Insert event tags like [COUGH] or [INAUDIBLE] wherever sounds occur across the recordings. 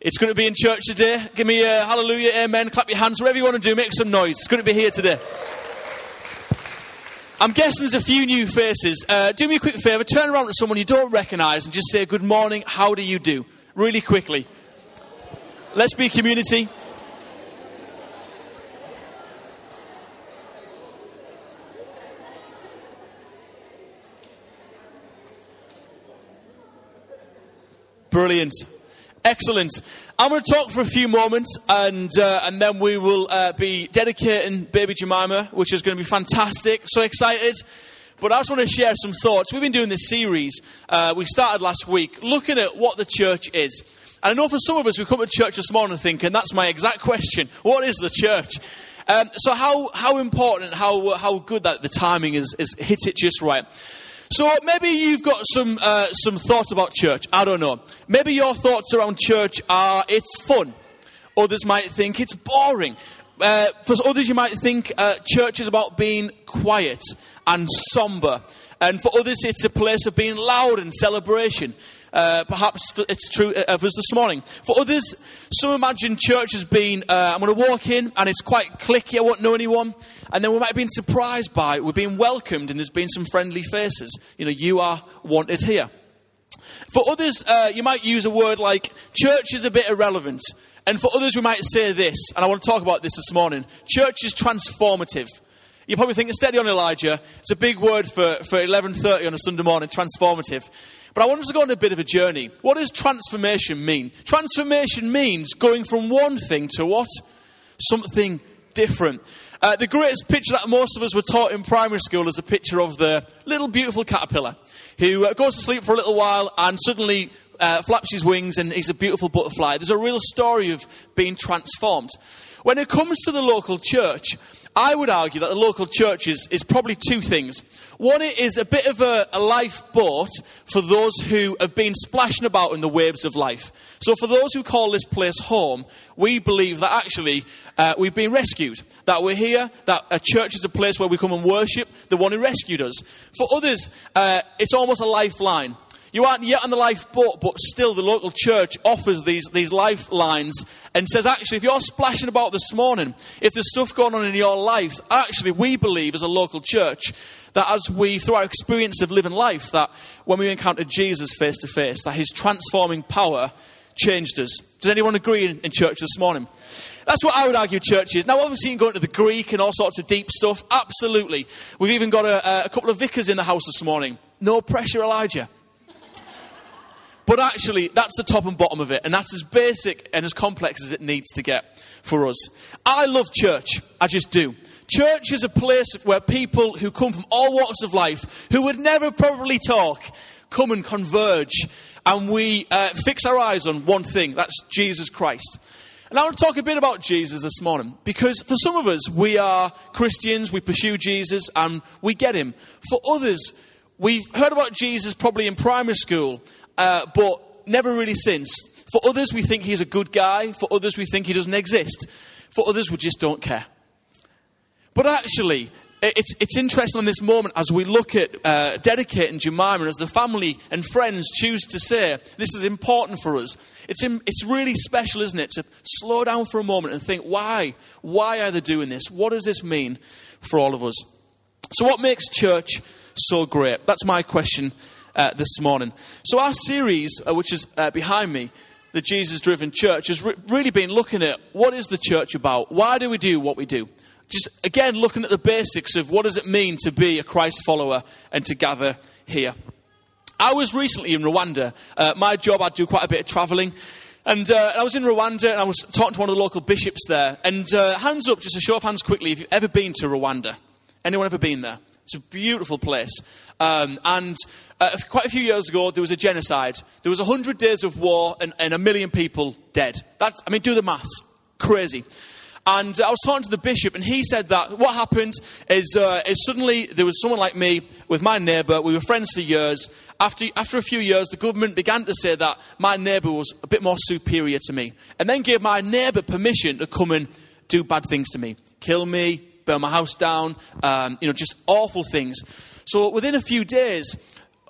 It's going to be in church today. Give me a hallelujah, amen, clap your hands, whatever you want to do, make some noise. It's going to be here today. I'm guessing there's a few new faces. Uh, do me a quick favour, turn around to someone you don't recognise and just say, Good morning, how do you do? Really quickly. Let's be community. Brilliant. Excellent. I'm going to talk for a few moments and, uh, and then we will uh, be dedicating Baby Jemima, which is going to be fantastic. So excited. But I just want to share some thoughts. We've been doing this series, uh, we started last week, looking at what the church is. And I know for some of us, we come to church this morning thinking, that's my exact question what is the church? Um, so, how, how important, how, how good that the timing is, is hit it just right. So maybe you've got some uh, some thoughts about church. I don't know. Maybe your thoughts around church are it's fun. Others might think it's boring. Uh, for others, you might think uh, church is about being quiet and somber. And for others, it's a place of being loud and celebration. Uh, perhaps it's true of us this morning. For others, some imagine church as being uh, I'm going to walk in and it's quite cliquey, I won't know anyone. And then we might have been surprised by it. We're being welcomed and there's been some friendly faces. You know, you are wanted here. For others, uh, you might use a word like church is a bit irrelevant. And for others, we might say this, and I want to talk about this this morning church is transformative. You're probably thinking, steady on Elijah. It's a big word for, for 11.30 on a Sunday morning, transformative. But I want us to go on a bit of a journey. What does transformation mean? Transformation means going from one thing to what? Something different. Uh, the greatest picture that most of us were taught in primary school is a picture of the little beautiful caterpillar who uh, goes to sleep for a little while and suddenly uh, flaps his wings and he's a beautiful butterfly. There's a real story of being transformed. When it comes to the local church, I would argue that the local church is, is probably two things. One, it is a bit of a, a lifeboat for those who have been splashing about in the waves of life. So, for those who call this place home, we believe that actually uh, we've been rescued. That we're here, that a church is a place where we come and worship the one who rescued us. For others, uh, it's almost a lifeline. You aren't yet on the lifeboat, but still the local church offers these, these lifelines and says, actually, if you're splashing about this morning, if there's stuff going on in your life, actually, we believe as a local church that as we, through our experience of living life, that when we encounter Jesus face to face, that his transforming power changed us. Does anyone agree in, in church this morning? That's what I would argue church is. Now, obviously, you can go into the Greek and all sorts of deep stuff. Absolutely. We've even got a, a couple of vicars in the house this morning. No pressure, Elijah. But actually, that's the top and bottom of it. And that's as basic and as complex as it needs to get for us. I love church. I just do. Church is a place where people who come from all walks of life, who would never probably talk, come and converge. And we uh, fix our eyes on one thing that's Jesus Christ. And I want to talk a bit about Jesus this morning because for some of us, we are Christians, we pursue Jesus, and we get him. For others, we've heard about Jesus probably in primary school uh, but never really since. For others, we think he's a good guy. For others, we think he doesn't exist. For others, we just don't care. But actually, it's, it's interesting in this moment as we look at uh, and Jemima, as the family and friends choose to say, this is important for us. It's, in, it's really special, isn't it, to slow down for a moment and think, why? Why are they doing this? What does this mean for all of us? So, what makes church so great? That's my question uh, this morning. So, our series, uh, which is uh, behind me, the Jesus Driven Church, has re- really been looking at what is the church about? Why do we do what we do? Just again, looking at the basics of what does it mean to be a Christ follower and to gather here. I was recently in Rwanda. Uh, my job, I do quite a bit of traveling. And uh, I was in Rwanda and I was talking to one of the local bishops there. And uh, hands up, just a show of hands quickly, if you've ever been to Rwanda. Anyone ever been there? It's a beautiful place. Um, and uh, quite a few years ago, there was a genocide. There was 100 days of war and, and a million people dead. That's, I mean, do the maths. Crazy. And I was talking to the bishop, and he said that what happened is, uh, is suddenly there was someone like me with my neighbour. We were friends for years. After, after a few years, the government began to say that my neighbour was a bit more superior to me, and then gave my neighbour permission to come and do bad things to me kill me, burn my house down, um, you know, just awful things. So within a few days,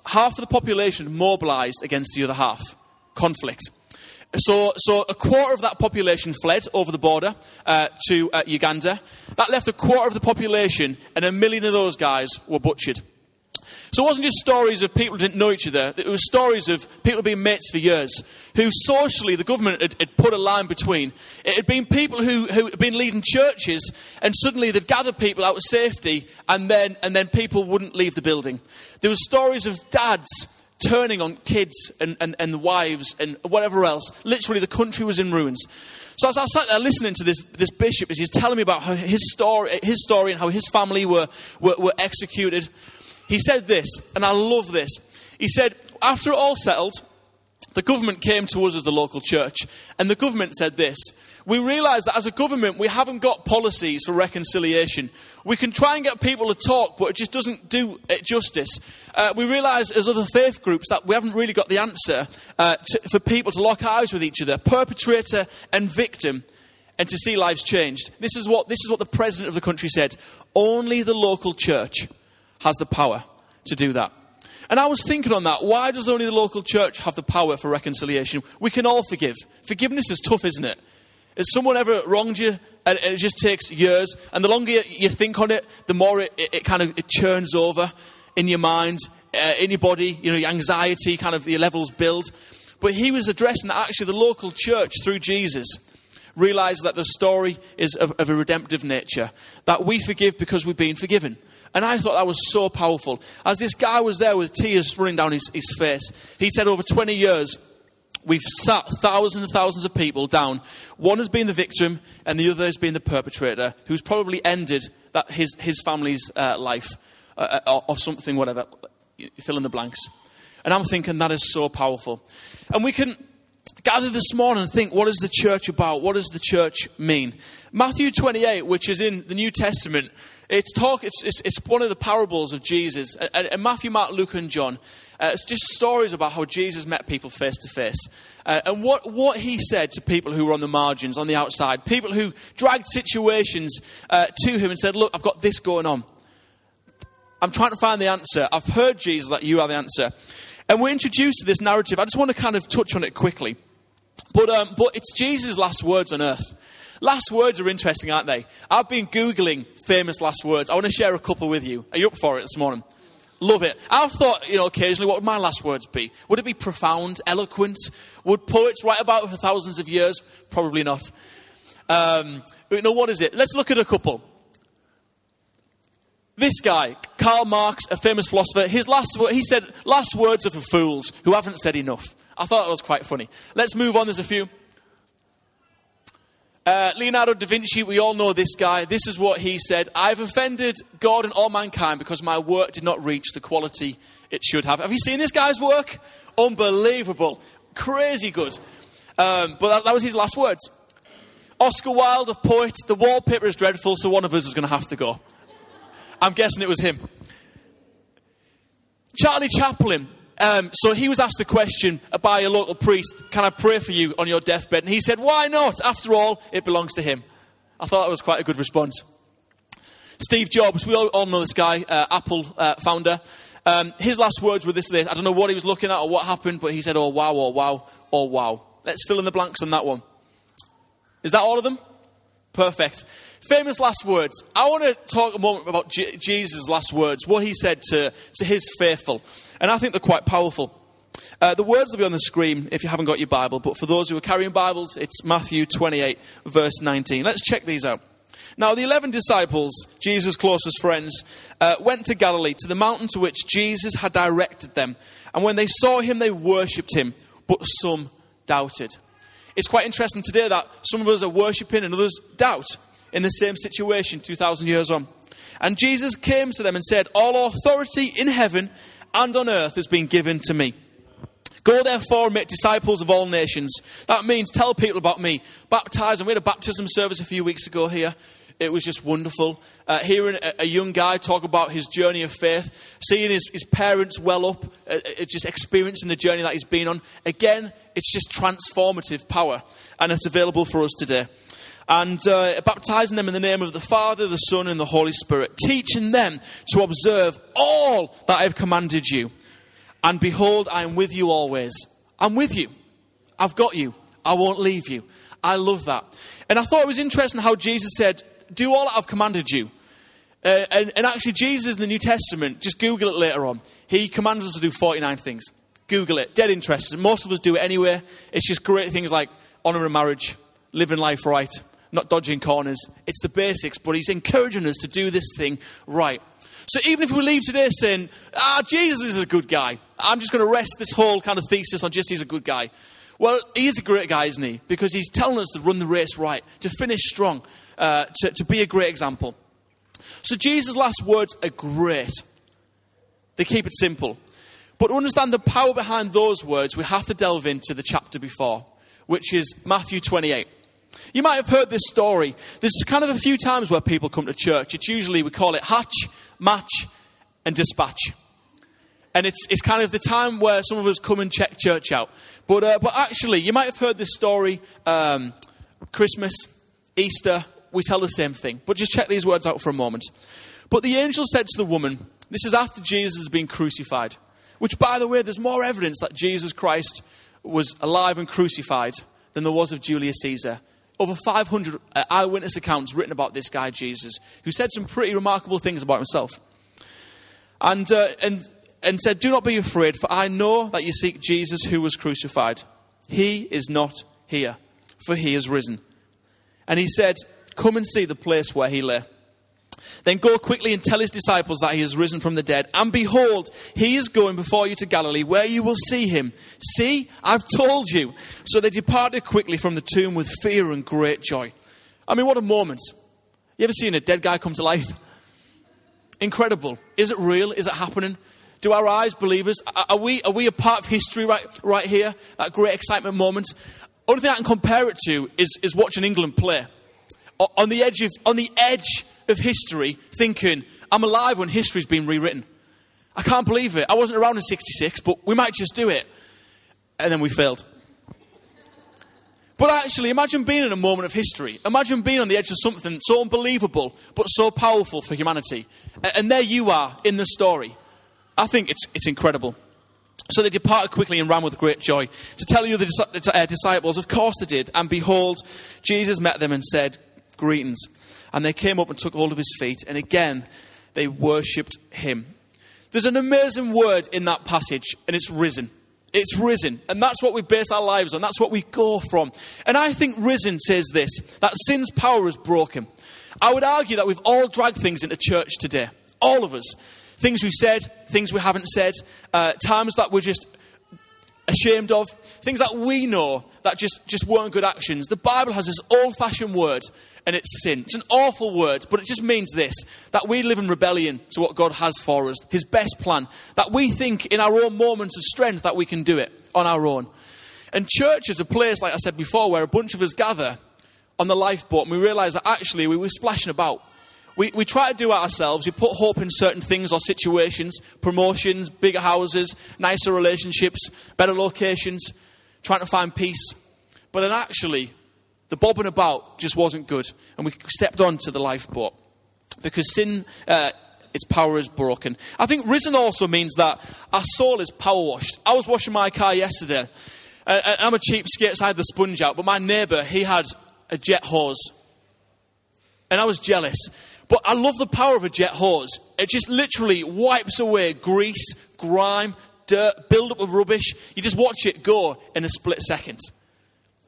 half of the population mobilized against the other half. Conflict. So, so a quarter of that population fled over the border uh, to uh, Uganda. That left a quarter of the population, and a million of those guys were butchered. So it wasn't just stories of people who didn't know each other. It was stories of people being mates for years, who socially the government had, had put a line between. It had been people who, who had been leading churches, and suddenly they'd gather people out of safety, and then, and then people wouldn't leave the building. There were stories of dads turning on kids and, and, and wives and whatever else. Literally, the country was in ruins. So as I sat there listening to this, this bishop, as he's telling me about his story, his story and how his family were, were, were executed, he said this, and I love this. He said, after it all settled, the government came to us as the local church, and the government said this. We realise that as a government, we haven't got policies for reconciliation. We can try and get people to talk, but it just doesn't do it justice. Uh, we realise, as other faith groups, that we haven't really got the answer uh, to, for people to lock eyes with each other, perpetrator and victim, and to see lives changed. This is what, this is what the president of the country said. Only the local church has the power to do that. And I was thinking on that. Why does only the local church have the power for reconciliation? We can all forgive. Forgiveness is tough, isn't it? Has someone ever wronged you and it just takes years? And the longer you think on it, the more it, it, it kind of it churns over in your mind, uh, in your body. You know, your anxiety kind of your levels build. But he was addressing actually the local church through Jesus realizes that the story is of, of a redemptive nature. That we forgive because we've been forgiven. And I thought that was so powerful. As this guy was there with tears running down his, his face, he said, Over 20 years, we've sat thousands and thousands of people down. One has been the victim, and the other has been the perpetrator, who's probably ended that, his, his family's uh, life uh, uh or, or something, whatever. Fill in the blanks. And I'm thinking that is so powerful. And we can gather this morning and think, what is the church about? What does the church mean? Matthew 28, which is in the New Testament, it's, talk, it's, it's, it's one of the parables of Jesus. And, and Matthew, Mark, Luke, and John. Uh, it's just stories about how Jesus met people face to face. Uh, and what, what he said to people who were on the margins, on the outside, people who dragged situations uh, to him and said, Look, I've got this going on. I'm trying to find the answer. I've heard, Jesus, that you are the answer. And we're introduced to this narrative. I just want to kind of touch on it quickly. But, um, but it's Jesus' last words on earth. Last words are interesting, aren't they? I've been Googling famous last words. I want to share a couple with you. Are you up for it this morning? Love it. I've thought, you know, occasionally, what would my last words be? Would it be profound, eloquent? Would poets write about it for thousands of years? Probably not. Um, you know, what is it? Let's look at a couple. This guy, Karl Marx, a famous philosopher, his last he said, last words are for fools who haven't said enough. I thought that was quite funny. Let's move on. There's a few. Uh, Leonardo da Vinci, we all know this guy. This is what he said I've offended God and all mankind because my work did not reach the quality it should have. Have you seen this guy's work? Unbelievable. Crazy good. Um, but that, that was his last words. Oscar Wilde, a poet, the wallpaper is dreadful, so one of us is going to have to go. I'm guessing it was him. Charlie Chaplin, um, so he was asked a question by a local priest Can I pray for you on your deathbed? And he said, Why not? After all, it belongs to him. I thought that was quite a good response. Steve Jobs, we all, all know this guy, uh, Apple uh, founder. Um, his last words were this, this I don't know what he was looking at or what happened, but he said, Oh, wow, oh, wow, oh, wow. Let's fill in the blanks on that one. Is that all of them? Perfect. Famous last words. I want to talk a moment about J- Jesus' last words, what he said to, to his faithful. And I think they're quite powerful. Uh, the words will be on the screen if you haven't got your Bible, but for those who are carrying Bibles, it's Matthew 28, verse 19. Let's check these out. Now, the eleven disciples, Jesus' closest friends, uh, went to Galilee, to the mountain to which Jesus had directed them. And when they saw him, they worshipped him, but some doubted. It's quite interesting today that some of us are worshipping and others doubt in the same situation 2,000 years on. And Jesus came to them and said, All authority in heaven and on earth has been given to me. Go therefore and make disciples of all nations. That means tell people about me. Baptize them. We had a baptism service a few weeks ago here. It was just wonderful. Uh, hearing a, a, young guy talk about his journey of faith, seeing his, his parents well up, uh, uh, just experiencing the journey that he's been on. Again, it's just transformative power, and it's available for us today and uh, baptizing them in the name of the Father, the Son, and the Holy Spirit, teaching them to observe all that I have commanded you. And behold, I am with you always. I'm with you. I've got you. I won't leave you. I love that. And I thought it was interesting how Jesus said, Do all that I've commanded you. Uh, and, and actually, Jesus in the New Testament, just Google it later on, he commands us to do 49 things. Google it. Dead interested. Most of us do it anyway. It's just great things like honor a marriage, living life right, not dodging corners. It's the basics, but he's encouraging us to do this thing right. So even if we leave today saying, ah, Jesus is a good guy, I'm just going to rest this whole kind of thesis on just he's a good guy. Well, he's a great guy, isn't he? Because he's telling us to run the race right, to finish strong, uh, to, to be a great example. So Jesus' last words are great. They keep it simple. But to understand the power behind those words, we have to delve into the chapter before, which is Matthew 28. You might have heard this story. There's kind of a few times where people come to church. It's usually, we call it hatch, match, and dispatch. And it's, it's kind of the time where some of us come and check church out. But, uh, but actually, you might have heard this story um, Christmas, Easter, we tell the same thing. But just check these words out for a moment. But the angel said to the woman, This is after Jesus has been crucified. Which, by the way, there's more evidence that Jesus Christ was alive and crucified than there was of Julius Caesar. Over 500 uh, eyewitness accounts written about this guy, Jesus, who said some pretty remarkable things about himself. And, uh, and, and said, Do not be afraid, for I know that you seek Jesus who was crucified. He is not here, for he is risen. And he said, Come and see the place where he lay. Then go quickly and tell his disciples that he has risen from the dead. And behold, he is going before you to Galilee, where you will see him. See, I've told you. So they departed quickly from the tomb with fear and great joy. I mean, what a moment. You ever seen a dead guy come to life? Incredible. Is it real? Is it happening? Do our eyes believe us? Are we, are we a part of history right, right here? That great excitement moment? Only thing I can compare it to is, is watching England play. On the edge of, on the edge of history thinking, I'm alive when history's been rewritten. I can't believe it. I wasn't around in 66, but we might just do it. And then we failed. But actually, imagine being in a moment of history. Imagine being on the edge of something so unbelievable, but so powerful for humanity. And there you are in the story. I think it's, it's incredible. So they departed quickly and ran with great joy to tell you, the uh, disciples. Of course they did. And behold, Jesus met them and said, Greetings. And they came up and took hold of his feet, and again they worshipped him. There's an amazing word in that passage, and it's risen. It's risen. And that's what we base our lives on. That's what we go from. And I think risen says this that sin's power is broken. I would argue that we've all dragged things into church today. All of us. Things we've said, things we haven't said, uh, times that we're just ashamed of, things that we know that just, just weren't good actions. The Bible has this old fashioned word and it's sin. It's an awful word, but it just means this that we live in rebellion to what God has for us, His best plan. That we think in our own moments of strength that we can do it on our own. And church is a place, like I said before, where a bunch of us gather on the lifeboat and we realize that actually we were splashing about. We, we try to do it ourselves. We put hope in certain things or situations promotions, bigger houses, nicer relationships, better locations, trying to find peace. But then actually, the bobbing about just wasn't good, and we stepped onto the lifeboat because sin, uh, its power is broken. I think risen also means that our soul is power washed. I was washing my car yesterday, and I'm a cheapskate, so I had the sponge out, but my neighbour, he had a jet hose, and I was jealous. But I love the power of a jet hose. It just literally wipes away grease, grime, dirt, build up of rubbish. You just watch it go in a split second.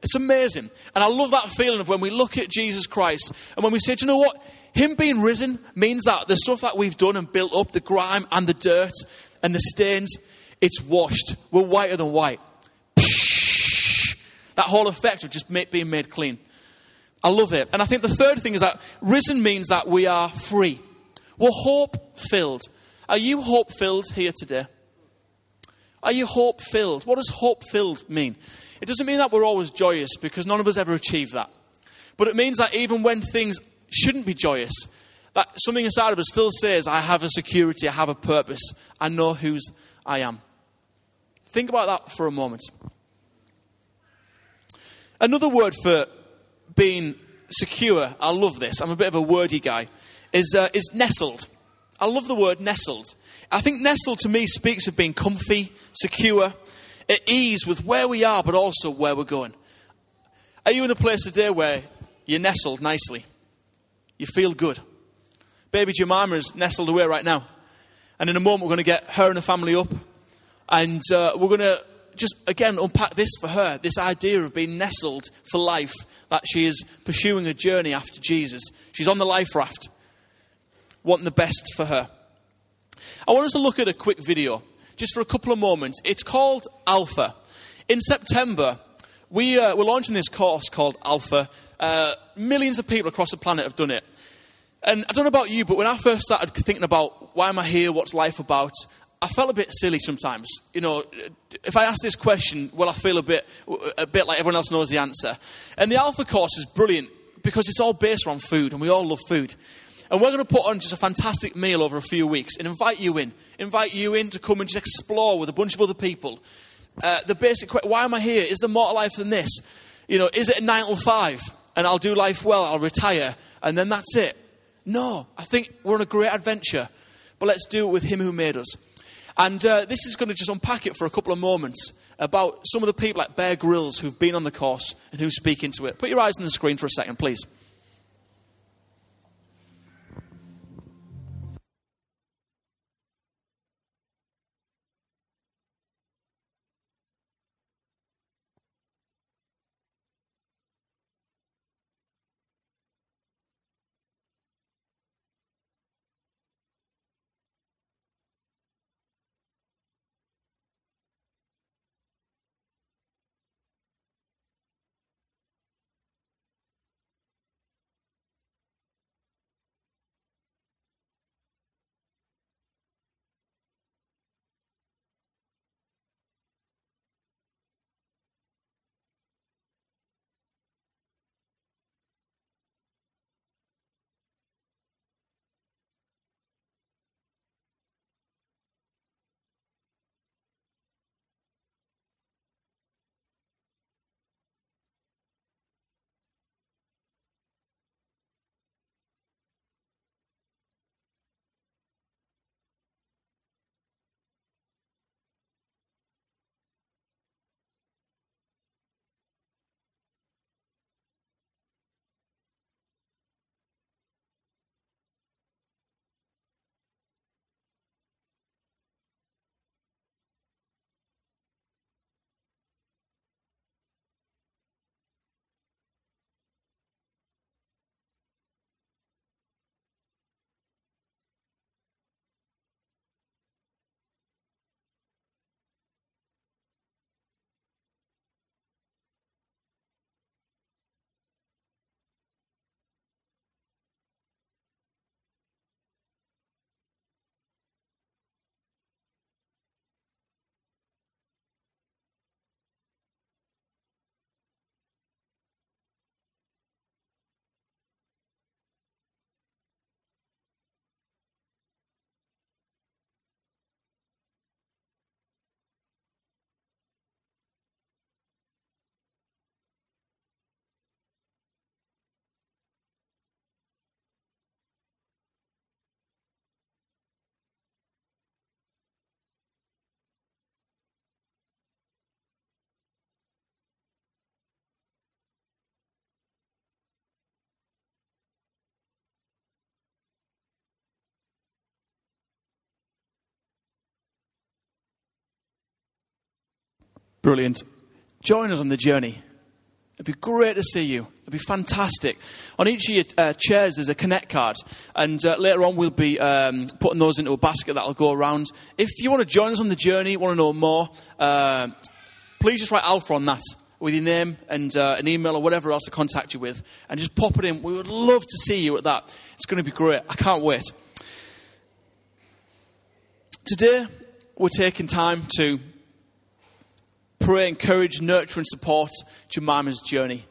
It's amazing. And I love that feeling of when we look at Jesus Christ and when we say, do you know what? Him being risen means that the stuff that we've done and built up, the grime and the dirt and the stains, it's washed. We're whiter than white. That whole effect of just being made clean. I love it. And I think the third thing is that risen means that we are free. We're hope filled. Are you hope filled here today? Are you hope filled? What does hope filled mean? It doesn't mean that we're always joyous because none of us ever achieve that. But it means that even when things shouldn't be joyous, that something inside of us still says, I have a security, I have a purpose, I know whose I am. Think about that for a moment. Another word for being secure, I love this, I'm a bit of a wordy guy, is, uh, is nestled. I love the word nestled. I think nestled to me speaks of being comfy, secure, at ease with where we are, but also where we're going. Are you in a place today where you're nestled nicely? You feel good? Baby Jemima is nestled away right now. And in a moment, we're going to get her and the family up. And uh, we're going to just, again, unpack this for her this idea of being nestled for life, that she is pursuing a journey after Jesus. She's on the life raft, wanting the best for her. I want us to look at a quick video, just for a couple of moments. It's called Alpha. In September, we, uh, we're launching this course called Alpha. Uh, millions of people across the planet have done it. And I don't know about you, but when I first started thinking about why am I here, what's life about, I felt a bit silly sometimes. You know, if I ask this question, well, I feel a bit, a bit like everyone else knows the answer. And the Alpha course is brilliant because it's all based around food, and we all love food. And we're going to put on just a fantastic meal over a few weeks and invite you in. Invite you in to come and just explore with a bunch of other people. Uh, the basic question why am I here? Is there more to life than this? You know, is it a nine to five? And I'll do life well, I'll retire, and then that's it. No, I think we're on a great adventure, but let's do it with Him who made us. And uh, this is going to just unpack it for a couple of moments about some of the people like Bear Grylls who've been on the course and who speak into it. Put your eyes on the screen for a second, please. Brilliant. Join us on the journey. It'd be great to see you. It'd be fantastic. On each of your uh, chairs, there's a Connect card, and uh, later on, we'll be um, putting those into a basket that'll go around. If you want to join us on the journey, want to know more, uh, please just write Alpha on that with your name and uh, an email or whatever else to contact you with, and just pop it in. We would love to see you at that. It's going to be great. I can't wait. Today, we're taking time to pray, encourage, nurture, and support Jemima's journey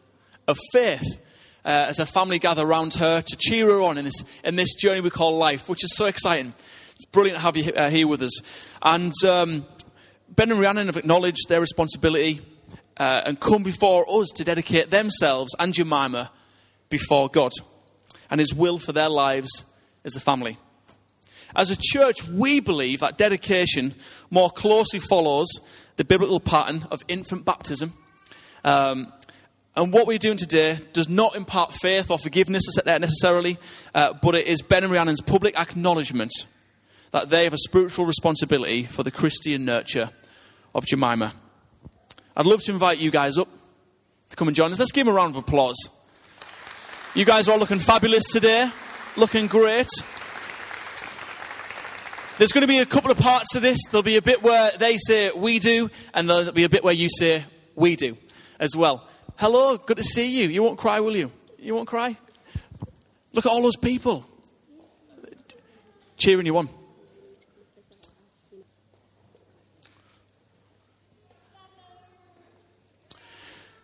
of faith uh, as her family gather around her to cheer her on in this, in this journey we call life, which is so exciting. It's brilliant to have you uh, here with us. And um, Ben and Rhiannon have acknowledged their responsibility uh, and come before us to dedicate themselves and Jemima before God and His will for their lives as a family. As a church, we believe that dedication more closely follows the biblical pattern of infant baptism. Um, And what we're doing today does not impart faith or forgiveness necessarily, uh, but it is Ben and Rhiannon's public acknowledgement that they have a spiritual responsibility for the Christian nurture of Jemima. I'd love to invite you guys up to come and join us. Let's give them a round of applause. You guys are all looking fabulous today, looking great. There's going to be a couple of parts to this. There'll be a bit where they say we do, and there'll be a bit where you say we do as well. Hello, good to see you. You won't cry, will you? You won't cry? Look at all those people cheering you on.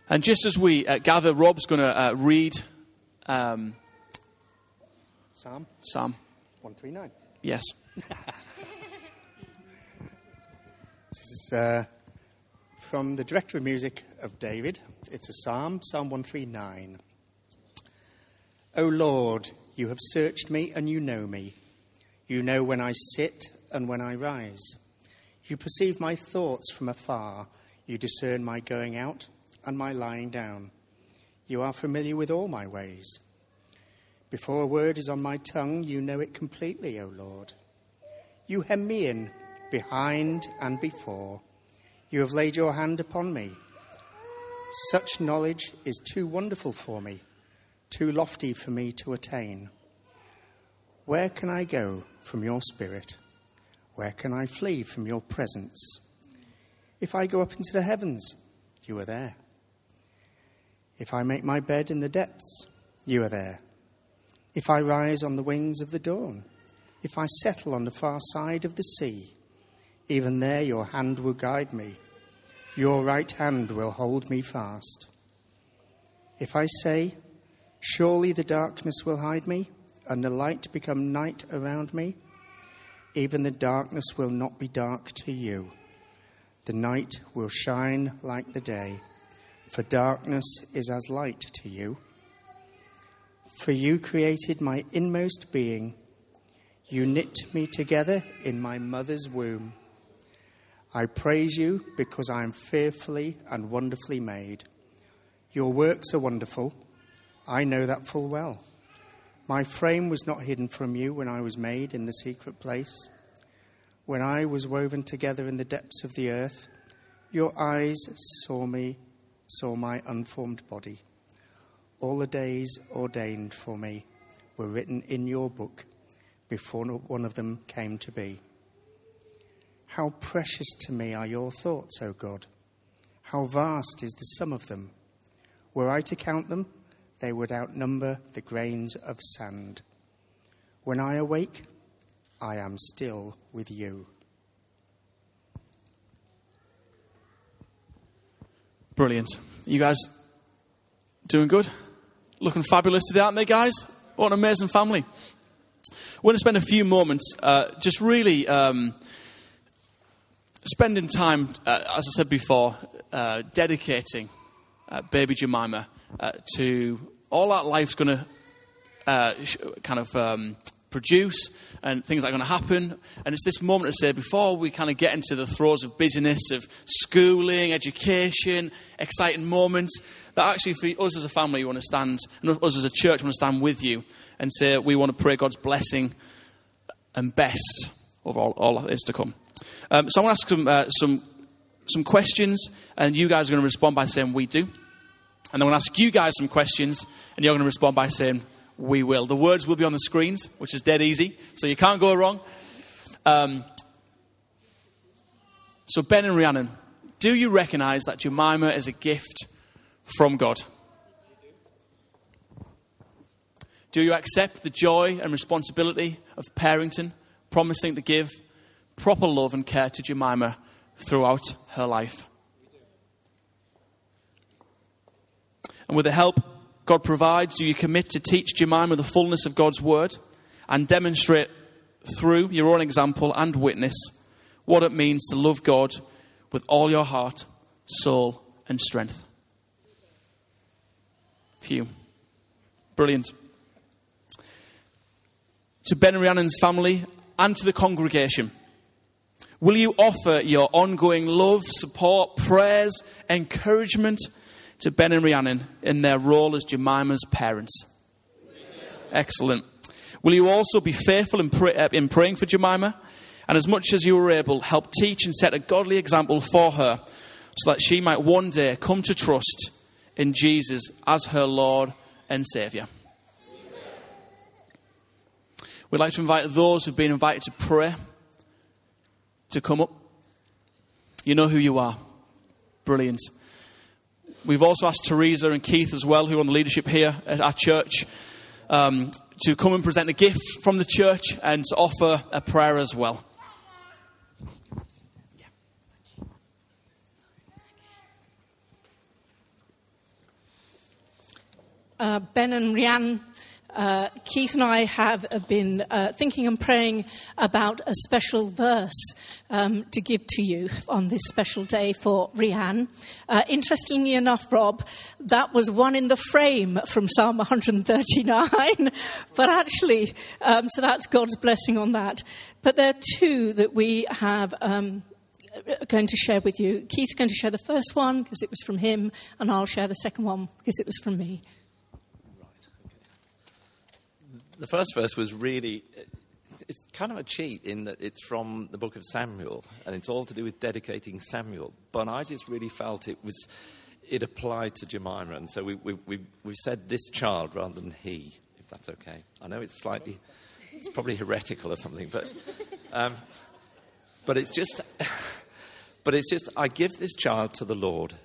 And just as we uh, gather, Rob's going to uh, read um, Psalm Psalm. 139. Yes. [LAUGHS] This is uh, from the director of music of David. It's a psalm, Psalm 139. O Lord, you have searched me and you know me. You know when I sit and when I rise. You perceive my thoughts from afar. You discern my going out and my lying down. You are familiar with all my ways. Before a word is on my tongue, you know it completely, O Lord. You hem me in, behind and before. You have laid your hand upon me. Such knowledge is too wonderful for me, too lofty for me to attain. Where can I go from your spirit? Where can I flee from your presence? If I go up into the heavens, you are there. If I make my bed in the depths, you are there. If I rise on the wings of the dawn, if I settle on the far side of the sea, even there your hand will guide me, your right hand will hold me fast. If I say, Surely the darkness will hide me, and the light become night around me, even the darkness will not be dark to you. The night will shine like the day, for darkness is as light to you. For you created my inmost being. You knit me together in my mother's womb. I praise you because I am fearfully and wonderfully made. Your works are wonderful. I know that full well. My frame was not hidden from you when I was made in the secret place. When I was woven together in the depths of the earth, your eyes saw me, saw my unformed body. All the days ordained for me were written in your book before one of them came to be. How precious to me are your thoughts, O God! How vast is the sum of them! Were I to count them, they would outnumber the grains of sand. When I awake, I am still with you. Brilliant. You guys doing good? Looking fabulous today, aren't they, guys? What an amazing family. We're going to spend a few moments uh, just really um, spending time, uh, as I said before, uh, dedicating uh, baby Jemima uh, to all that life's going to uh, kind of um, produce and things that are going to happen. And it's this moment to say, before we kind of get into the throes of busyness, of schooling, education, exciting moments, that actually for us as a family, we want to stand, and us as a church, want to stand with you and say we want to pray God's blessing and best over all, all that is to come. Um, so I want to ask some, uh, some, some questions, and you guys are going to respond by saying we do. And I'm going to ask you guys some questions, and you're going to respond by saying we will. The words will be on the screens, which is dead easy, so you can't go wrong. Um, so, Ben and Rhiannon, do you recognize that Jemima is a gift from God? Do you accept the joy and responsibility of parenting, promising to give proper love and care to Jemima throughout her life? And with the help God provides, do you commit to teach Jemima the fullness of God's word and demonstrate through your own example and witness what it means to love God with all your heart, soul, and strength? You. Brilliant. To Ben Rhiannon's family and to the congregation. Will you offer your ongoing love, support, prayers, encouragement, to Ben and Rhiannon in their role as Jemima's parents? Excellent. Will you also be faithful in, pray, uh, in praying for Jemima? And as much as you are able, help teach and set a godly example for her so that she might one day come to trust in Jesus as her Lord and Saviour. We'd like to invite those who've been invited to pray to come up. You know who you are. Brilliant. We've also asked Teresa and Keith as well, who are on the leadership here at our church, um, to come and present a gift from the church and to offer a prayer as well. Uh, ben and Rianne uh, Keith and I have been uh, thinking and praying about a special verse um, to give to you on this special day for Rianne. Uh, interestingly enough, Rob, that was one in the frame from Psalm 139, [LAUGHS] but actually, um, so that's God's blessing on that. But there are two that we have. Um, going to share with you. Keith's going to share the first one because it was from him, and I'll share the second one because it was from me. The first verse was really it's kind of a cheat in that it's from the book of Samuel and it's all to do with dedicating Samuel. But I just really felt it was it applied to Jemima, and so we we we, we said this child rather than he, if that's okay. I know it's slightly it's probably heretical or something, but um, but it's just [LAUGHS] but it's just I give this child to the Lord.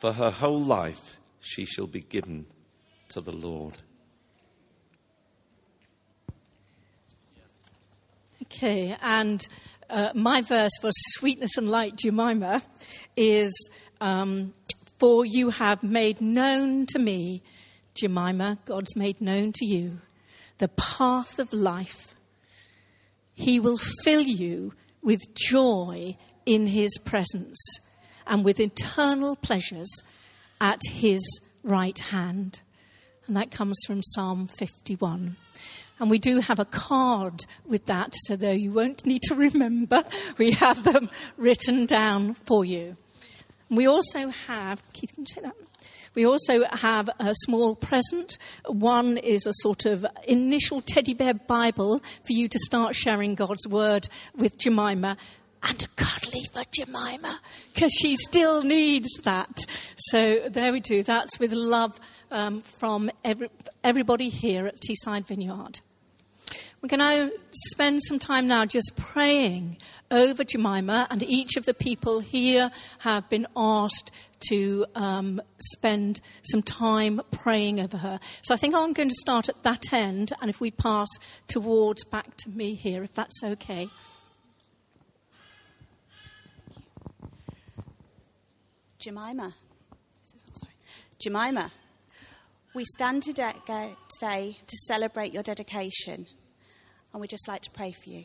For her whole life she shall be given to the Lord. Okay, and uh, my verse for sweetness and light, Jemima, is um, For you have made known to me, Jemima, God's made known to you, the path of life. He will fill you with joy in his presence and with eternal pleasures at his right hand. And that comes from Psalm 51. And we do have a card with that, so though you won't need to remember, [LAUGHS] we have them written down for you. We also have, Keith, can you say that? We also have a small present. One is a sort of initial teddy bear Bible for you to start sharing God's word with Jemima. And a for Jemima, because she still needs that. So there we do. That's with love um, from every, everybody here at Teesside Vineyard. We're going to spend some time now just praying over Jemima, and each of the people here have been asked to um, spend some time praying over her. So I think I'm going to start at that end, and if we pass towards back to me here, if that's okay. Jemima. Jemima. We stand today, today to celebrate your dedication, and we'd just like to pray for you.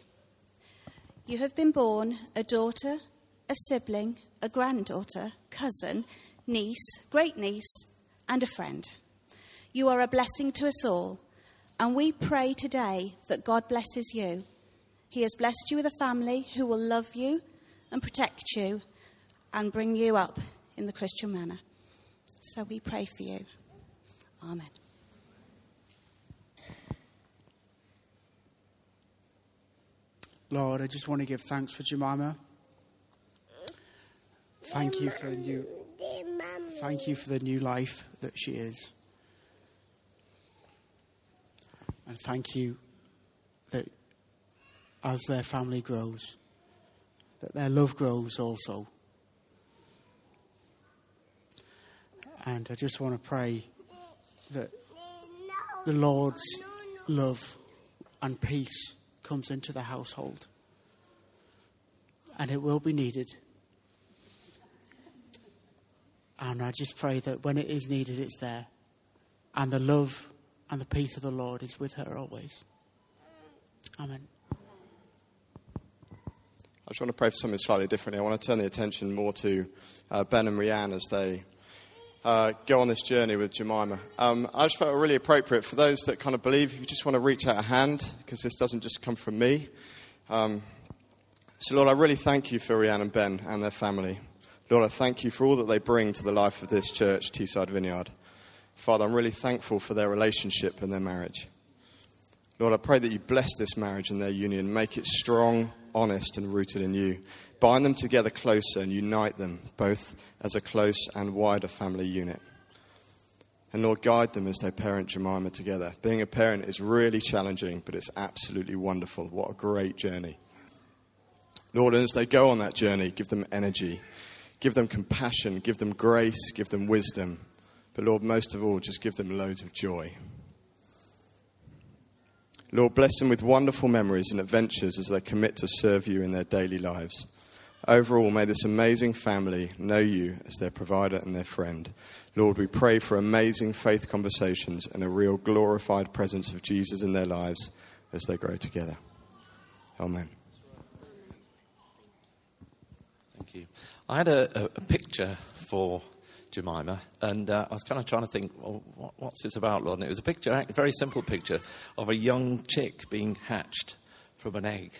You have been born a daughter, a sibling, a granddaughter, cousin, niece, great niece, and a friend. You are a blessing to us all, and we pray today that God blesses you. He has blessed you with a family who will love you and protect you and bring you up in the Christian manner. So we pray for you. Amen. Lord, I just want to give thanks for Jemima. Thank you for the new thank you for the new life that she is. And thank you that as their family grows, that their love grows also. And I just want to pray that the Lord's love and peace comes into the household. And it will be needed. And I just pray that when it is needed, it's there. And the love and the peace of the Lord is with her always. Amen. I just want to pray for something slightly differently. I want to turn the attention more to uh, Ben and Rianne as they uh, go on this journey with Jemima. Um, I just felt really appropriate for those that kind of believe if you just want to reach out a hand because this doesn't just come from me. Um, so, Lord, I really thank you for Rianne and Ben and their family. Lord, I thank you for all that they bring to the life of this church, Teesside Vineyard. Father, I'm really thankful for their relationship and their marriage. Lord, I pray that you bless this marriage and their union, make it strong, honest, and rooted in you. Bind them together closer and unite them, both as a close and wider family unit. And Lord, guide them as they parent Jemima together. Being a parent is really challenging, but it's absolutely wonderful. What a great journey. Lord, as they go on that journey, give them energy, give them compassion, give them grace, give them wisdom. But Lord, most of all, just give them loads of joy. Lord, bless them with wonderful memories and adventures as they commit to serve you in their daily lives. Overall, may this amazing family know you as their provider and their friend. Lord, we pray for amazing faith conversations and a real glorified presence of Jesus in their lives as they grow together. Amen. Thank you. I had a, a, picture for Jemima, and uh, I was kind of trying to think, well, what, what's this about, Lord? And it was a picture, a very simple picture, of a young chick being hatched from an egg.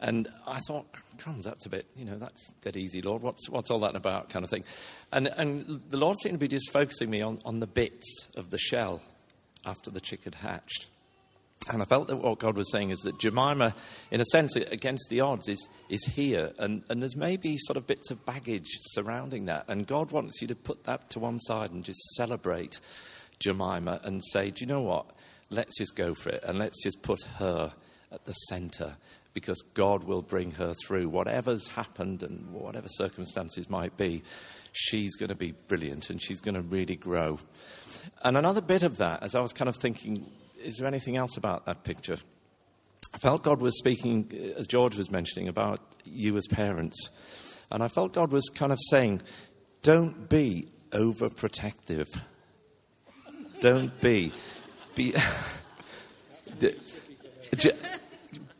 And I thought, crumbs, that's a bit, you know, that's dead easy, Lord. What's, what's all that about, kind of thing. And, and the Lord seemed to be just focusing me on, on the bits of the shell after the chick had hatched. And I felt that what God was saying is that Jemima, in a sense, against the odds, is, is here. And, and there's maybe sort of bits of baggage surrounding that. And God wants you to put that to one side and just celebrate Jemima and say, do you know what? Let's just go for it. And let's just put her at the center because God will bring her through. Whatever's happened and whatever circumstances might be, she's going to be brilliant and she's going to really grow. And another bit of that, as I was kind of thinking, is there anything else about that picture? I felt God was speaking, uh, as George was mentioning, about you as parents. And I felt God was kind of saying, don't be overprotective. Don't be. be [LAUGHS]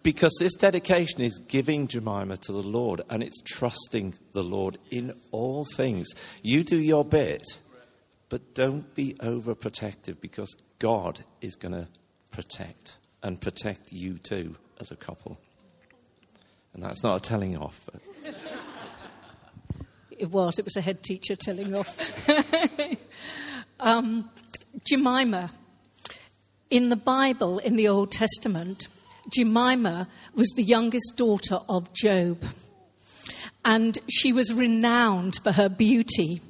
because this dedication is giving Jemima to the Lord and it's trusting the Lord in all things. You do your bit, but don't be overprotective because God is going to protect and protect you too as a couple. And that's not a telling off. [LAUGHS] It was. It was a head teacher telling off. [LAUGHS] um, Jemima. In the Bible, in the Old Testament, Jemima was the youngest daughter of Job. And she was renowned for her beauty.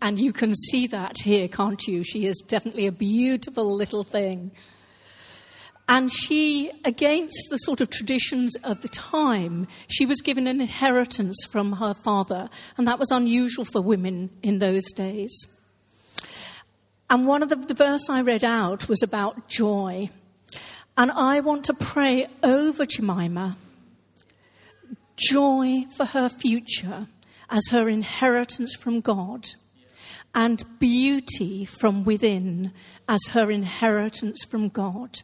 And you can see that here, can't you? She is definitely a beautiful little thing. And she, against the sort of traditions of the time, she was given an inheritance from her father, and that was unusual for women in those days. And one of the, the verse I read out was about joy. And I want to pray over Jemima joy for her future as her inheritance from God and beauty from within as her inheritance from God.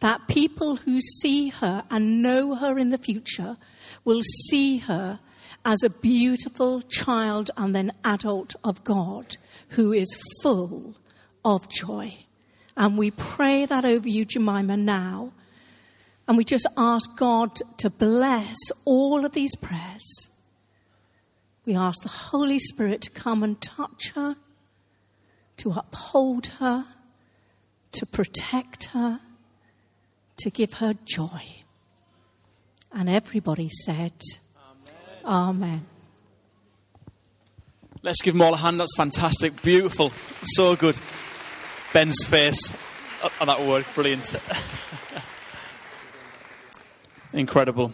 That people who see her and know her in the future will see her as a beautiful child and then adult of God who is full of joy. And we pray that over you, Jemima, now. And we just ask God to bless all of these prayers we ask the Holy Spirit to come and touch her, to uphold her, to protect her, to give her joy. And everybody said, Amen. Amen. Let's give them all a hand. That's fantastic. Beautiful. So good. Ben's face. Oh, that word. Brilliant. [LAUGHS] Incredible.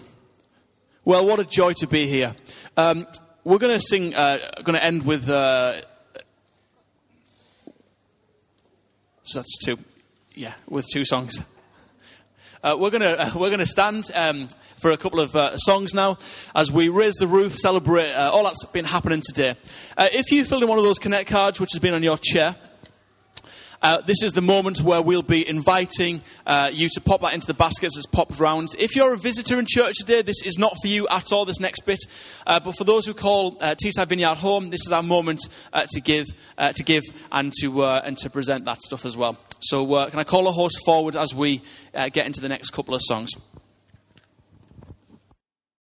Well, what a joy to be here. Um, we're going to sing, uh, going to end with. Uh, so that's two. Yeah, with two songs. Uh, we're going to uh, we're to stand um, for a couple of uh, songs now as we raise the roof, celebrate uh, all that's been happening today. If you filled in one of those connect cards, which has been on your chair, uh, this is the moment where we'll be inviting uh, you to pop that into the baskets as popped round. If you're a visitor in church today, this is not for you at all, this next bit. Uh, but for those who call uh, Teesside Vineyard home, this is our moment uh, to give, uh, to give and to uh, and to present that stuff as well. So, can I call a horse forward as we get into the next couple of songs?